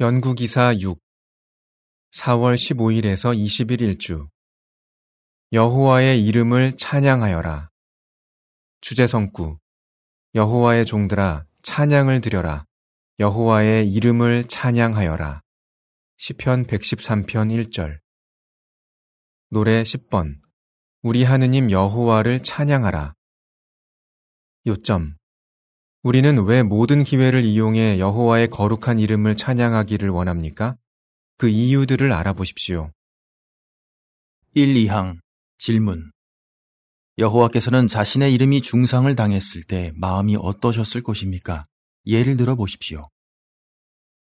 연구기사 6 4월 15일에서 20일 일주 여호와의 이름을 찬양하여라. 주제성구 여호와의 종들아 찬양을 드려라. 여호와의 이름을 찬양하여라. 시편 113편 1절 노래 10번 우리 하느님 여호와를 찬양하라. 요점 우리는 왜 모든 기회를 이용해 여호와의 거룩한 이름을 찬양하기를 원합니까? 그 이유들을 알아보십시오. 1, 2항 질문 여호와께서는 자신의 이름이 중상을 당했을 때 마음이 어떠셨을 것입니까? 예를 들어 보십시오.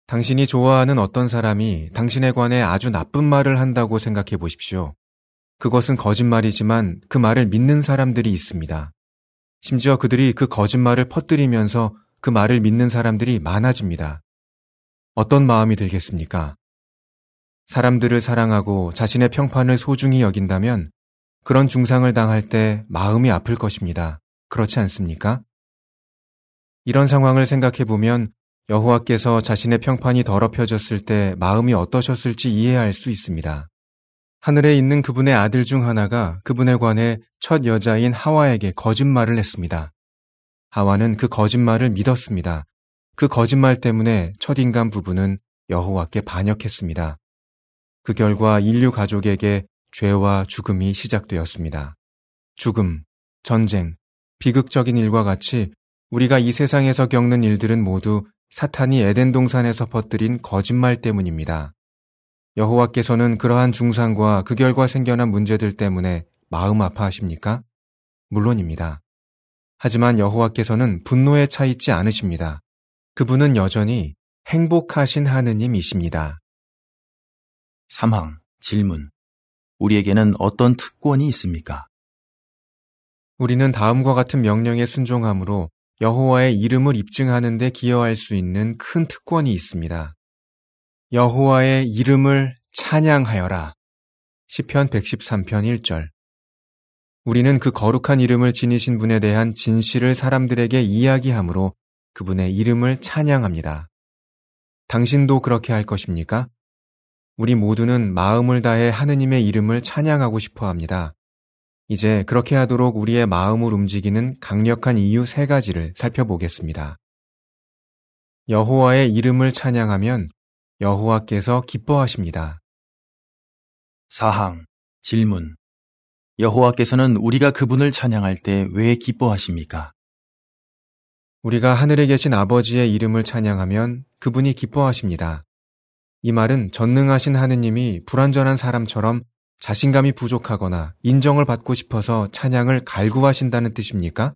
당신이 좋아하는 어떤 사람이 당신에 관해 아주 나쁜 말을 한다고 생각해 보십시오. 그것은 거짓말이지만 그 말을 믿는 사람들이 있습니다. 심지어 그들이 그 거짓말을 퍼뜨리면서 그 말을 믿는 사람들이 많아집니다. 어떤 마음이 들겠습니까? 사람들을 사랑하고 자신의 평판을 소중히 여긴다면 그런 중상을 당할 때 마음이 아플 것입니다. 그렇지 않습니까? 이런 상황을 생각해 보면 여호와께서 자신의 평판이 더럽혀졌을 때 마음이 어떠셨을지 이해할 수 있습니다. 하늘에 있는 그분의 아들 중 하나가 그분에 관해 첫 여자인 하와에게 거짓말을 했습니다. 하와는 그 거짓말을 믿었습니다. 그 거짓말 때문에 첫 인간 부부는 여호와께 반역했습니다. 그 결과 인류 가족에게 죄와 죽음이 시작되었습니다. 죽음, 전쟁, 비극적인 일과 같이 우리가 이 세상에서 겪는 일들은 모두 사탄이 에덴 동산에서 퍼뜨린 거짓말 때문입니다. 여호와께서는 그러한 중상과 그 결과 생겨난 문제들 때문에 마음 아파하십니까? 물론입니다. 하지만 여호와께서는 분노에 차 있지 않으십니다. 그분은 여전히 행복하신 하느님이십니다. 3항 질문 우리에게는 어떤 특권이 있습니까? 우리는 다음과 같은 명령에 순종함으로 여호와의 이름을 입증하는 데 기여할 수 있는 큰 특권이 있습니다. 여호와의 이름을 찬양하여라. 시편 113편 1절. 우리는 그 거룩한 이름을 지니신 분에 대한 진실을 사람들에게 이야기하므로 그분의 이름을 찬양합니다. 당신도 그렇게 할 것입니까? 우리 모두는 마음을 다해 하느님의 이름을 찬양하고 싶어 합니다. 이제 그렇게 하도록 우리의 마음을 움직이는 강력한 이유 세 가지를 살펴보겠습니다. 여호와의 이름을 찬양하면 여호와께서 기뻐하십니다. 사항 질문 여호와께서는 우리가 그분을 찬양할 때 왜 기뻐하십니까? 우리가 하늘에 계신 아버지의 이름을 찬양하면 그분이 기뻐하십니다. 이 말은 전능하신 하느님이 불완전한 사람처럼 자신감이 부족하거나 인정을 받고 싶어서 찬양을 갈구하신다는 뜻입니까?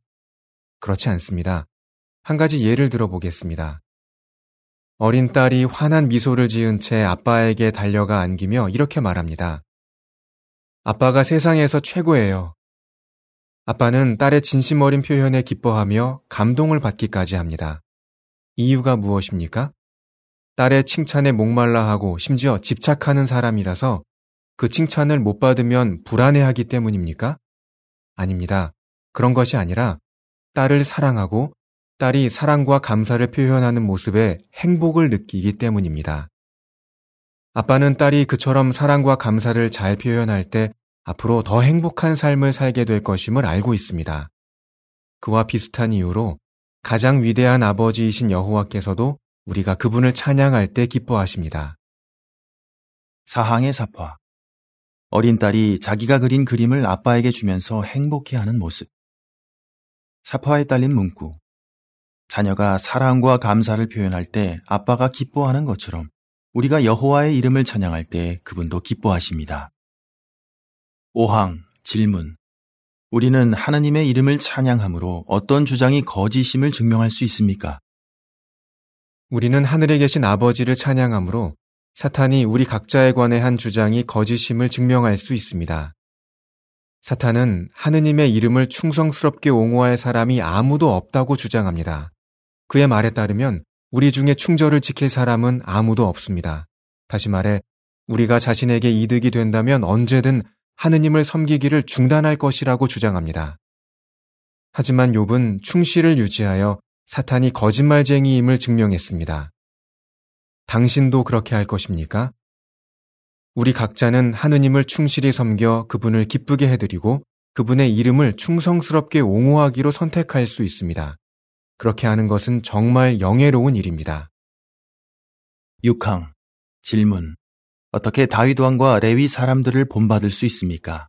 그렇지 않습니다. 한 가지 예를 들어보겠습니다. 어린 딸이 환한 미소를 지은 채 아빠에게 달려가 안기며 이렇게 말합니다. 아빠가 세상에서 최고예요. 아빠는 딸의 진심 어린 표현에 기뻐하며 감동을 받기까지 합니다. 이유가 무엇입니까? 딸의 칭찬에 목말라 하고 심지어 집착하는 사람이라서 그 칭찬을 못 받으면 불안해하기 때문입니까? 아닙니다. 그런 것이 아니라 딸을 사랑하고 딸이 사랑과 감사를 표현하는 모습에 행복을 느끼기 때문입니다. 아빠는 딸이 그처럼 사랑과 감사를 잘 표현할 때 앞으로 더 행복한 삶을 살게 될 것임을 알고 있습니다. 그와 비슷한 이유로 가장 위대한 아버지이신 여호와께서도 우리가 그분을 찬양할 때 기뻐하십니다. 사항의 사파 어린 딸이 자기가 그린 그림을 아빠에게 주면서 행복해하는 모습 사파에 딸린 문구 자녀가 사랑과 감사를 표현할 때 아빠가 기뻐하는 것처럼 우리가 여호와의 이름을 찬양할 때 그분도 기뻐하십니다. 5항 질문 우리는 하나님의 이름을 찬양함으로 어떤 주장이 거짓임을 증명할 수 있습니까? 우리는 하늘에 계신 아버지를 찬양함으로 사탄이 우리 각자에 관해 한 주장이 거짓임을 증명할 수 있습니다. 사탄은 하느님의 이름을 충성스럽게 옹호할 사람이 아무도 없다고 주장합니다. 그의 말에 따르면 우리 중에 충절을 지킬 사람은 아무도 없습니다. 다시 말해, 우리가 자신에게 이득이 된다면 언제든 하느님을 섬기기를 중단할 것이라고 주장합니다. 하지만 욥은 충실을 유지하여 사탄이 거짓말쟁이임을 증명했습니다. 당신도 그렇게 할 것입니까? 우리 각자는 하느님을 충실히 섬겨 그분을 기쁘게 해드리고 그분의 이름을 충성스럽게 옹호하기로 선택할 수 있습니다. 그렇게 하는 것은 정말 영예로운 일입니다. 6항 질문 어떻게 다윗 왕과 레위 사람들을 본받을 수 있습니까?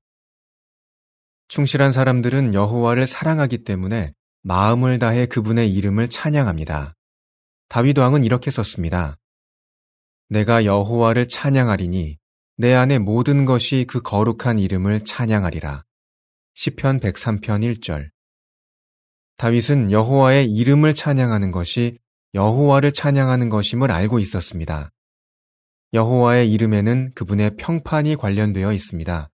충실한 사람들은 여호와를 사랑하기 때문에 마음을 다해 그분의 이름을 찬양합니다. 다윗 왕은 이렇게 썼습니다. 내가 여호와를 찬양하리니 내 안에 모든 것이 그 거룩한 이름을 찬양하리라. 시편 103편 1절. 다윗은 여호와의 이름을 찬양하는 것이 여호와를 찬양하는 것임을 알고 있었습니다. 여호와의 이름에는 그분의 평판이 관련되어 있습니다.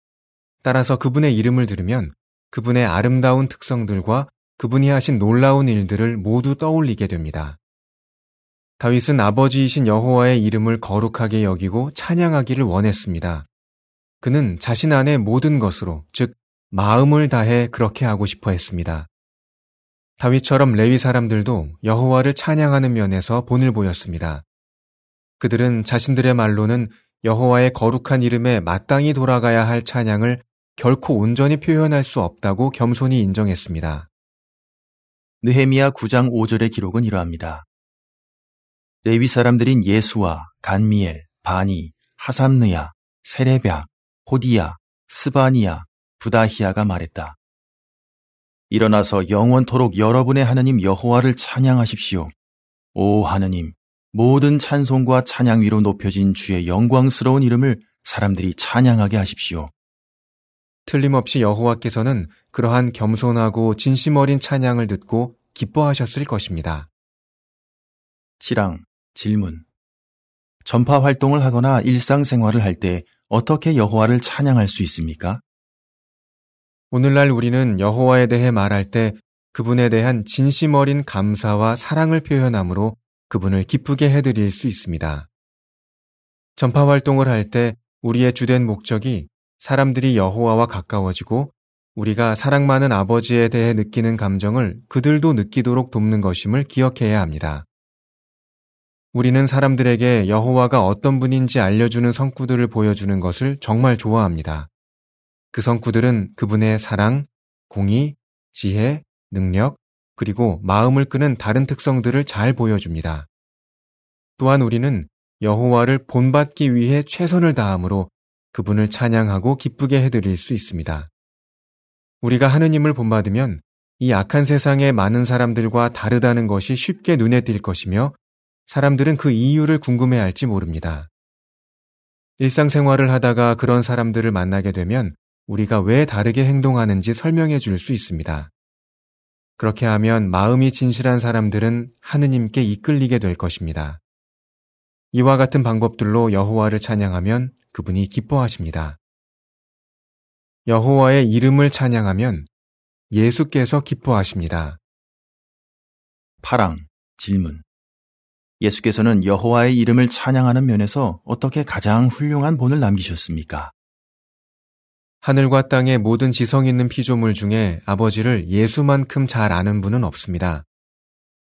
따라서 그분의 이름을 들으면 그분의 아름다운 특성들과 그분이 하신 놀라운 일들을 모두 떠올리게 됩니다. 다윗은 아버지이신 여호와의 이름을 거룩하게 여기고 찬양하기를 원했습니다. 그는 자신 안의 모든 것으로, 즉, 마음을 다해 그렇게 하고 싶어 했습니다. 다윗처럼 레위 사람들도 여호와를 찬양하는 면에서 본을 보였습니다. 그들은 자신들의 말로는 여호와의 거룩한 이름에 마땅히 돌아가야 할 찬양을 결코 온전히 표현할 수 없다고 겸손히 인정했습니다. 느헤미야 9장 5절의 기록은 이러합니다. 레위 사람들인 예수와 간미엘, 바니, 하삼느야, 세레랴, 호디야, 스바니야, 부다히야가 말했다. 일어나서 영원토록 여러분의 하느님 여호와를 찬양하십시오. 오 하느님, 모든 찬송과 찬양 위로 높여진 주의 영광스러운 이름을 사람들이 찬양하게 하십시오. 틀림없이 여호와께서는 그러한 겸손하고 진심 어린 찬양을 듣고 기뻐하셨을 것입니다. 7항 질문. 전파 활동을 하거나 일상생활을 할 때 어떻게 여호와를 찬양할 수 있습니까? 오늘날 우리는 여호와에 대해 말할 때 그분에 대한 진심 어린 감사와 사랑을 표현함으로 그분을 기쁘게 해드릴 수 있습니다. 전파 활동을 할 때 우리의 주된 목적이 사람들이 여호와와 가까워지고 우리가 사랑 많은 아버지에 대해 느끼는 감정을 그들도 느끼도록 돕는 것임을 기억해야 합니다. 우리는 사람들에게 여호와가 어떤 분인지 알려주는 성구들을 보여주는 것을 정말 좋아합니다. 그 성구들은 그분의 사랑, 공의, 지혜, 능력, 그리고 마음을 끄는 다른 특성들을 잘 보여줍니다. 또한 우리는 여호와를 본받기 위해 최선을 다함으로 그분을 찬양하고 기쁘게 해드릴 수 있습니다. 우리가 하느님을 본받으면 이 악한 세상의 많은 사람들과 다르다는 것이 쉽게 눈에 띌 것이며 사람들은 그 이유를 궁금해 할지 모릅니다. 일상생활을 하다가 그런 사람들을 만나게 되면 우리가 왜 다르게 행동하는지 설명해 줄 수 있습니다. 그렇게 하면 마음이 진실한 사람들은 하느님께 이끌리게 될 것입니다. 이와 같은 방법들로 여호와를 찬양하면 그분이 기뻐하십니다. 여호와의 이름을 찬양하면 예수께서 기뻐하십니다. 8항 질문. 예수께서는 여호와의 이름을 찬양하는 면에서 어떻게 가장 훌륭한 본을 남기셨습니까? 하늘과 땅의 모든 지성 있는 피조물 중에 아버지를 예수만큼 잘 아는 분은 없습니다.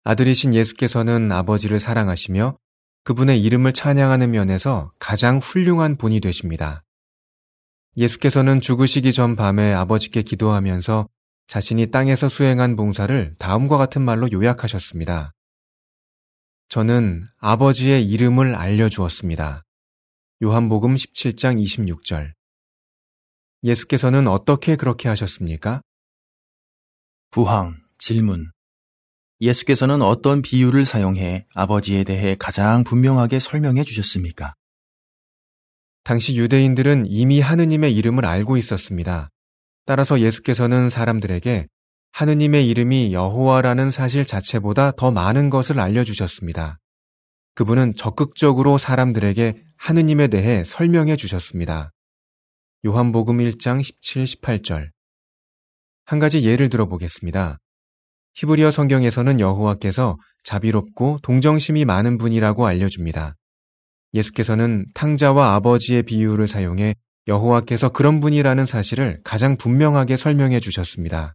아들이신 예수께서는 아버지를 사랑하시며 그분의 이름을 찬양하는 면에서 가장 훌륭한 본이 되십니다. 예수께서는 죽으시기 전 밤에 아버지께 기도하면서 자신이 땅에서 수행한 봉사를 다음과 같은 말로 요약하셨습니다. 저는 아버지의 이름을 알려주었습니다. 요한복음 17장 26절. 예수께서는 어떻게 그렇게 하셨습니까? 부항, 질문. 예수께서는 어떤 비유를 사용해 아버지에 대해 가장 분명하게 설명해 주셨습니까? 당시 유대인들은 이미 하느님의 이름을 알고 있었습니다. 따라서 예수께서는 사람들에게 하느님의 이름이 여호와라는 사실 자체보다 더 많은 것을 알려주셨습니다. 그분은 적극적으로 사람들에게 하느님에 대해 설명해 주셨습니다. 요한복음 1장 17, 18절. 한 가지 예를 들어보겠습니다. 히브리어 성경에서는 여호와께서 자비롭고 동정심이 많은 분이라고 알려줍니다. 예수께서는 탕자와 아버지의 비유를 사용해 여호와께서 그런 분이라는 사실을 가장 분명하게 설명해 주셨습니다.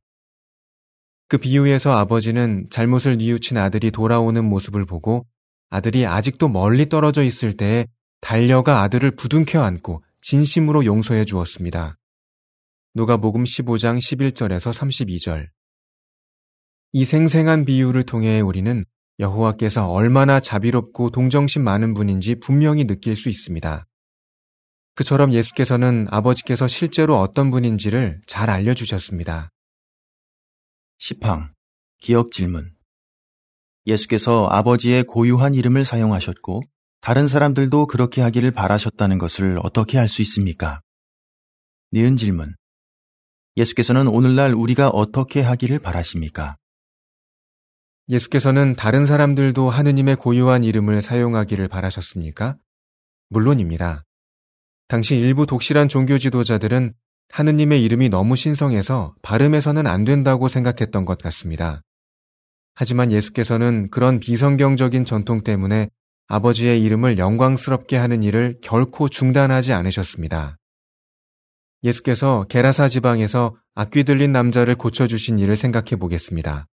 그 비유에서 아버지는 잘못을 뉘우친 아들이 돌아오는 모습을 보고 아들이 아직도 멀리 떨어져 있을 때에 달려가 아들을 부둥켜 안고 진심으로 용서해 주었습니다. 누가복음 15장 11절에서 32절. 이 생생한 비유를 통해 우리는 여호와께서 얼마나 자비롭고 동정심 많은 분인지 분명히 느낄 수 있습니다. 그처럼 예수께서는 아버지께서 실제로 어떤 분인지를 잘 알려주셨습니다. 시팡, 기억 질문. 예수께서 아버지의 고유한 이름을 사용하셨고 다른 사람들도 그렇게 하기를 바라셨다는 것을 어떻게 알 수 있습니까? 니은 질문. 예수께서는 오늘날 우리가 어떻게 하기를 바라십니까? 예수께서는 다른 사람들도 하느님의 고유한 이름을 사용하기를 바라셨습니까? 물론입니다. 당시 일부 독실한 종교 지도자들은 하느님의 이름이 너무 신성해서 발음해서는 안 된다고 생각했던 것 같습니다. 하지만 예수께서는 그런 비성경적인 전통 때문에 아버지의 이름을 영광스럽게 하는 일을 결코 중단하지 않으셨습니다. 예수께서 게라사 지방에서 악귀 들린 남자를 고쳐주신 일을 생각해 보겠습니다.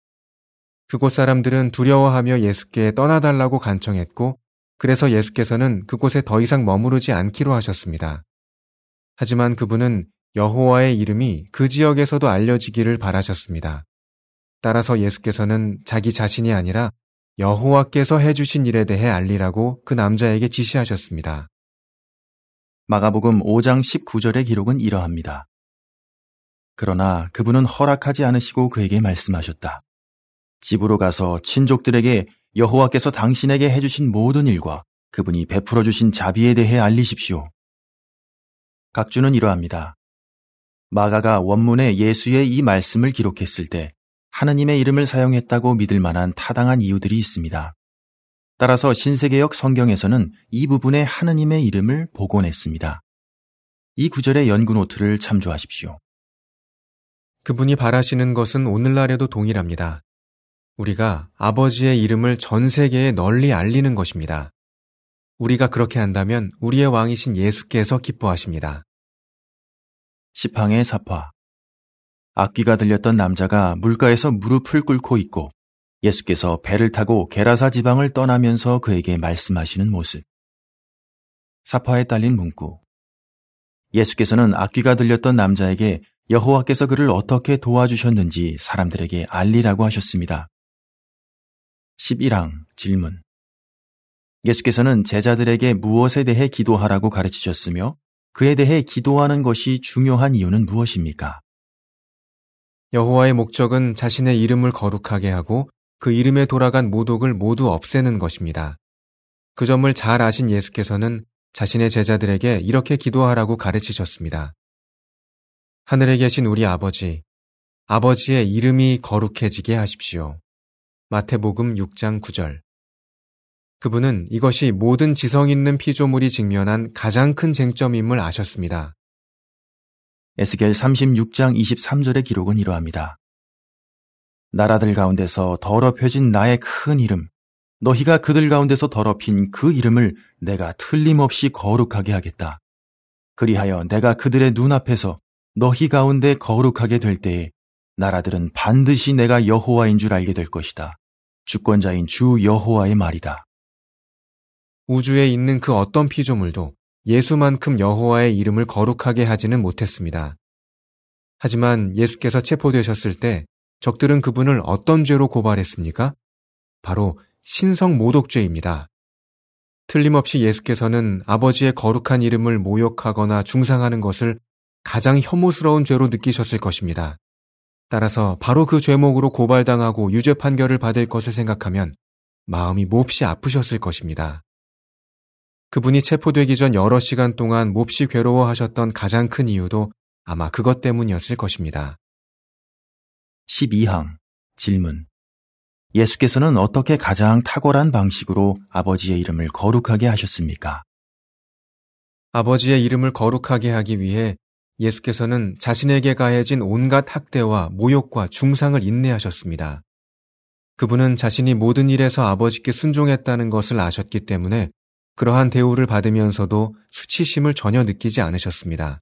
그곳 사람들은 두려워하며 예수께 떠나달라고 간청했고, 그래서 예수께서는 그곳에 더 이상 머무르지 않기로 하셨습니다. 하지만 그분은 여호와의 이름이 그 지역에서도 알려지기를 바라셨습니다. 따라서 예수께서는 자기 자신이 아니라 여호와께서 해주신 일에 대해 알리라고 그 남자에게 지시하셨습니다. 마가복음 5장 19절의 기록은 이러합니다. 그러나 그분은 허락하지 않으시고 그에게 말씀하셨다. 집으로 가서 친족들에게 여호와께서 당신에게 해주신 모든 일과 그분이 베풀어 주신 자비에 대해 알리십시오. 각주는 이러합니다. 마가가 원문에 예수의 이 말씀을 기록했을 때 하느님의 이름을 사용했다고 믿을 만한 타당한 이유들이 있습니다. 따라서 신세계역 성경에서는 이 부분에 하느님의 이름을 복원했습니다. 이 구절의 연구 노트를 참조하십시오. 그분이 바라시는 것은 오늘날에도 동일합니다. 우리가 아버지의 이름을 전 세계에 널리 알리는 것입니다. 우리가 그렇게 한다면 우리의 왕이신 예수께서 기뻐하십니다. 시팡의 사파 악귀가 들렸던 남자가 물가에서 무릎을 꿇고 있고 예수께서 배를 타고 게라사 지방을 떠나면서 그에게 말씀하시는 모습. 사파에 딸린 문구. 예수께서는 악귀가 들렸던 남자에게 여호와께서 그를 어떻게 도와주셨는지 사람들에게 알리라고 하셨습니다. 11항 질문. 예수께서는 제자들에게 무엇에 대해 기도하라고 가르치셨으며 그에 대해 기도하는 것이 중요한 이유는 무엇입니까? 여호와의 목적은 자신의 이름을 거룩하게 하고 그 이름에 돌아간 모독을 모두 없애는 것입니다. 그 점을 잘 아신 예수께서는 자신의 제자들에게 이렇게 기도하라고 가르치셨습니다. 하늘에 계신 우리 아버지, 아버지의 이름이 거룩해지게 하십시오. 마태복음 6장 9절. 그분은 이것이 모든 지성 있는 피조물이 직면한 가장 큰 쟁점임을 아셨습니다. 에스겔 36장 23절의 기록은 이러합니다. 나라들 가운데서 더럽혀진 나의 큰 이름, 너희가 그들 가운데서 더럽힌 그 이름을 내가 틀림없이 거룩하게 하겠다. 그리하여 내가 그들의 눈앞에서 너희 가운데 거룩하게 될 때에 나라들은 반드시 내가 여호와인 줄 알게 될 것이다. 주권자인 주 여호와의 말이다. 우주에 있는 그 어떤 피조물도 예수만큼 여호와의 이름을 거룩하게 하지는 못했습니다. 하지만 예수께서 체포되셨을 때 적들은 그분을 어떤 죄로 고발했습니까? 바로 신성 모독죄입니다. 틀림없이 예수께서는 아버지의 거룩한 이름을 모욕하거나 중상하는 것을 가장 혐오스러운 죄로 느끼셨을 것입니다. 따라서 바로 그 죄목으로 고발당하고 유죄 판결을 받을 것을 생각하면 마음이 몹시 아프셨을 것입니다. 그분이 체포되기 전 여러 시간 동안 몹시 괴로워하셨던 가장 큰 이유도 아마 그것 때문이었을 것입니다. 12항 질문 예수께서는 어떻게 가장 탁월한 방식으로 아버지의 이름을 거룩하게 하셨습니까? 아버지의 이름을 거룩하게 하기 위해 예수께서는 자신에게 가해진 온갖 학대와 모욕과 중상을 인내하셨습니다. 그분은 자신이 모든 일에서 아버지께 순종했다는 것을 아셨기 때문에 그러한 대우를 받으면서도 수치심을 전혀 느끼지 않으셨습니다.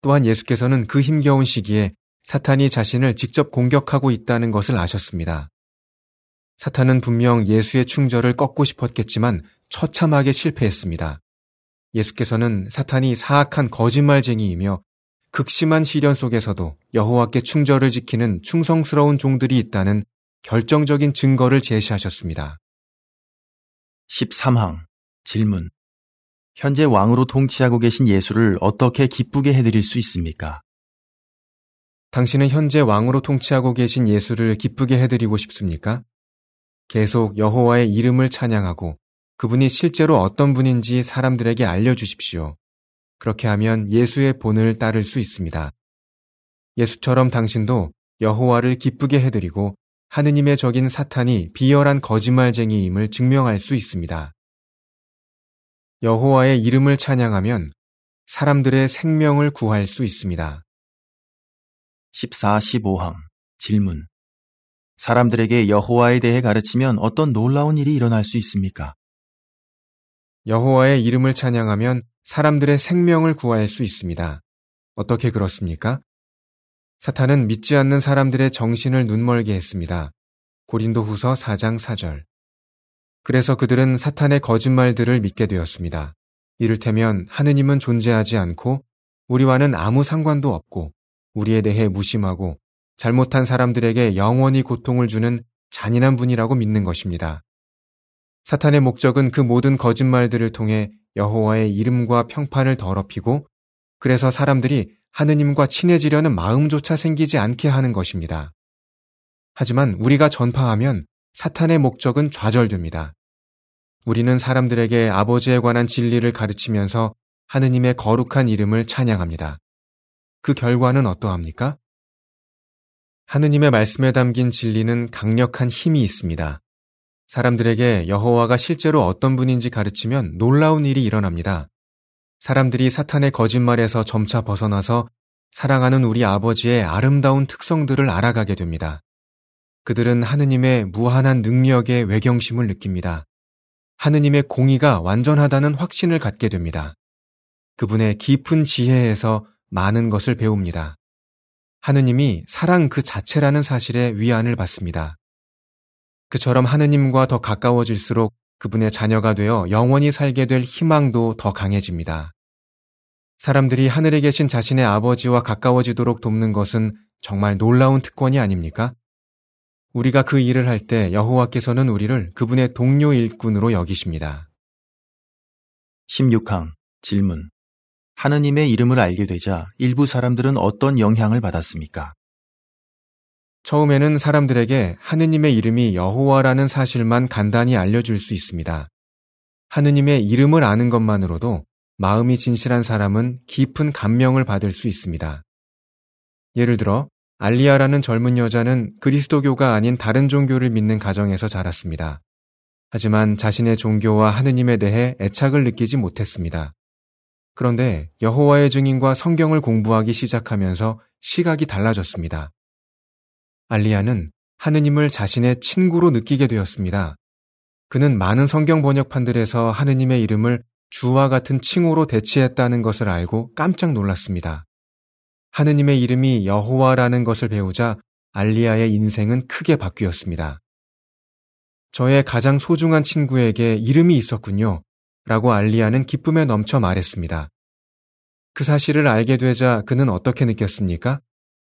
또한 예수께서는 그 힘겨운 시기에 사탄이 자신을 직접 공격하고 있다는 것을 아셨습니다. 사탄은 분명 예수의 충절을 꺾고 싶었겠지만 처참하게 실패했습니다. 예수께서는 사탄이 사악한 거짓말쟁이이며 극심한 시련 속에서도 여호와께 충절을 지키는 충성스러운 종들이 있다는 결정적인 증거를 제시하셨습니다. 13항 질문 현재 왕으로 통치하고 계신 예수를 어떻게 기쁘게 해드릴 수 있습니까? 당신은 현재 왕으로 통치하고 계신 예수를 기쁘게 해드리고 싶습니까? 계속 여호와의 이름을 찬양하고 그분이 실제로 어떤 분인지 사람들에게 알려주십시오. 그렇게 하면 예수의 본을 따를 수 있습니다. 예수처럼 당신도 여호와를 기쁘게 해드리고 하느님의 적인 사탄이 비열한 거짓말쟁이임을 증명할 수 있습니다. 여호와의 이름을 찬양하면 사람들의 생명을 구할 수 있습니다. 14, 15항 질문 사람들에게 여호와에 대해 가르치면 어떤 놀라운 일이 일어날 수 있습니까? 여호와의 이름을 찬양하면 사람들의 생명을 구할 수 있습니다. 어떻게 그렇습니까? 사탄은 믿지 않는 사람들의 정신을 눈멀게 했습니다. 고린도 후서 4장 4절. 그래서 그들은 사탄의 거짓말들을 믿게 되었습니다. 이를테면 하느님은 존재하지 않고 우리와는 아무 상관도 없고 우리에 대해 무심하고 잘못한 사람들에게 영원히 고통을 주는 잔인한 분이라고 믿는 것입니다. 사탄의 목적은 그 모든 거짓말들을 통해 여호와의 이름과 평판을 더럽히고 그래서 사람들이 하느님과 친해지려는 마음조차 생기지 않게 하는 것입니다. 하지만 우리가 전파하면 사탄의 목적은 좌절됩니다. 우리는 사람들에게 아버지에 관한 진리를 가르치면서 하느님의 거룩한 이름을 찬양합니다. 그 결과는 어떠합니까? 하느님의 말씀에 담긴 진리는 강력한 힘이 있습니다. 사람들에게 여호와가 실제로 어떤 분인지 가르치면 놀라운 일이 일어납니다. 사람들이 사탄의 거짓말에서 점차 벗어나서 사랑하는 우리 아버지의 아름다운 특성들을 알아가게 됩니다. 그들은 하느님의 무한한 능력에 외경심을 느낍니다. 하느님의 공의가 완전하다는 확신을 갖게 됩니다. 그분의 깊은 지혜에서 많은 것을 배웁니다. 하느님이 사랑 그 자체라는 사실에 위안을 받습니다. 그처럼 하느님과 더 가까워질수록 그분의 자녀가 되어 영원히 살게 될 희망도 더 강해집니다. 사람들이 하늘에 계신 자신의 아버지와 가까워지도록 돕는 것은 정말 놀라운 특권이 아닙니까? 우리가 그 일을 할 때 여호와께서는 우리를 그분의 동료 일꾼으로 여기십니다. 16항 질문 하느님의 이름을 알게 되자 일부 사람들은 어떤 영향을 받았습니까? 처음에는 사람들에게 하느님의 이름이 여호와라는 사실만 간단히 알려줄 수 있습니다. 하느님의 이름을 아는 것만으로도 마음이 진실한 사람은 깊은 감명을 받을 수 있습니다. 예를 들어 알리아라는 젊은 여자는 그리스도교가 아닌 다른 종교를 믿는 가정에서 자랐습니다. 하지만 자신의 종교와 하느님에 대해 애착을 느끼지 못했습니다. 그런데 여호와의 증인과 성경을 공부하기 시작하면서 시각이 달라졌습니다. 알리아는 하느님을 자신의 친구로 느끼게 되었습니다. 그는 많은 성경 번역판들에서 하느님의 이름을 주와 같은 칭호로 대치했다는 것을 알고 깜짝 놀랐습니다. 하느님의 이름이 여호와라는 것을 배우자 알리아의 인생은 크게 바뀌었습니다. 저의 가장 소중한 친구에게 이름이 있었군요. 라고 알리아는 기쁨에 넘쳐 말했습니다. 그 사실을 알게 되자 그는 어떻게 느꼈습니까?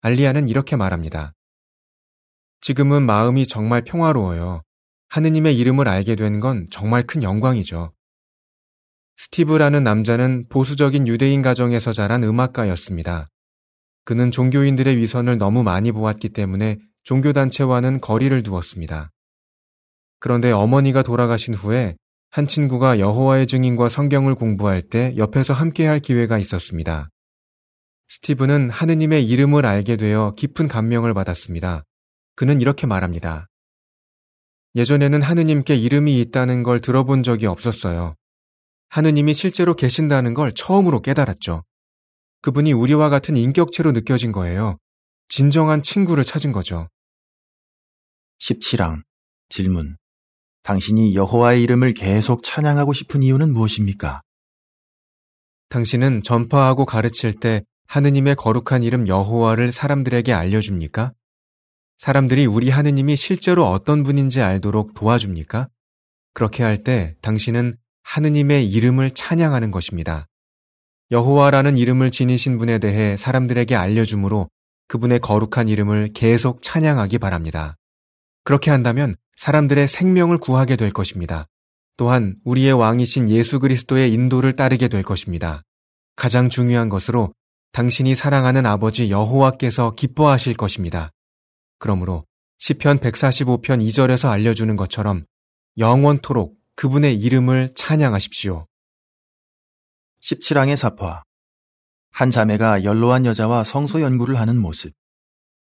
알리아는 이렇게 말합니다. 지금은 마음이 정말 평화로워요. 하느님의 이름을 알게 된 건 정말 큰 영광이죠. 스티브라는 남자는 보수적인 유대인 가정에서 자란 음악가였습니다. 그는 종교인들의 위선을 너무 많이 보았기 때문에 종교단체와는 거리를 두었습니다. 그런데 어머니가 돌아가신 후에 한 친구가 여호와의 증인과 성경을 공부할 때 옆에서 함께 할 기회가 있었습니다. 스티브는 하느님의 이름을 알게 되어 깊은 감명을 받았습니다. 그는 이렇게 말합니다. 예전에는 하느님께 이름이 있다는 걸 들어본 적이 없었어요. 하느님이 실제로 계신다는 걸 처음으로 깨달았죠. 그분이 우리와 같은 인격체로 느껴진 거예요. 진정한 친구를 찾은 거죠. 17항 질문 당신이 여호와의 이름을 계속 찬양하고 싶은 이유는 무엇입니까? 당신은 전파하고 가르칠 때 하느님의 거룩한 이름 여호와를 사람들에게 알려줍니까? 사람들이 우리 하느님이 실제로 어떤 분인지 알도록 도와줍니까? 그렇게 할 때 당신은 하느님의 이름을 찬양하는 것입니다. 여호와라는 이름을 지니신 분에 대해 사람들에게 알려주므로 그분의 거룩한 이름을 계속 찬양하기 바랍니다. 그렇게 한다면 사람들의 생명을 구하게 될 것입니다. 또한 우리의 왕이신 예수 그리스도의 인도를 따르게 될 것입니다. 가장 중요한 것으로 당신이 사랑하는 아버지 여호와께서 기뻐하실 것입니다. 그러므로 시편 145편 2절에서 알려주는 것처럼 영원토록 그분의 이름을 찬양하십시오. 17항의 사파. 한 자매가 연로한 여자와 성소 연구를 하는 모습.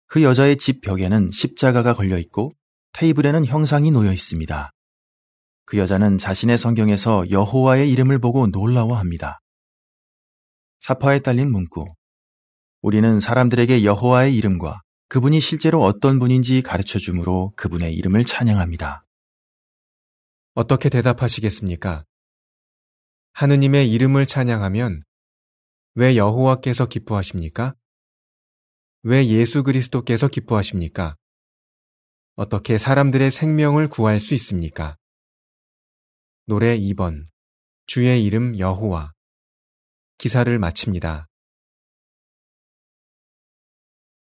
그 여자의 집 벽에는 십자가가 걸려 있고 테이블에는 형상이 놓여 있습니다. 그 여자는 자신의 성경에서 여호와의 이름을 보고 놀라워합니다. 사파에 딸린 문구. 우리는 사람들에게 여호와의 이름과 그분이 실제로 어떤 분인지 가르쳐 주므로 그분의 이름을 찬양합니다. 어떻게 대답하시겠습니까? 하느님의 이름을 찬양하면 왜 여호와께서 기뻐하십니까? 왜 예수 그리스도께서 기뻐하십니까? 어떻게 사람들의 생명을 구할 수 있습니까? 노래 2번 주의 이름 여호와 기사를 마칩니다.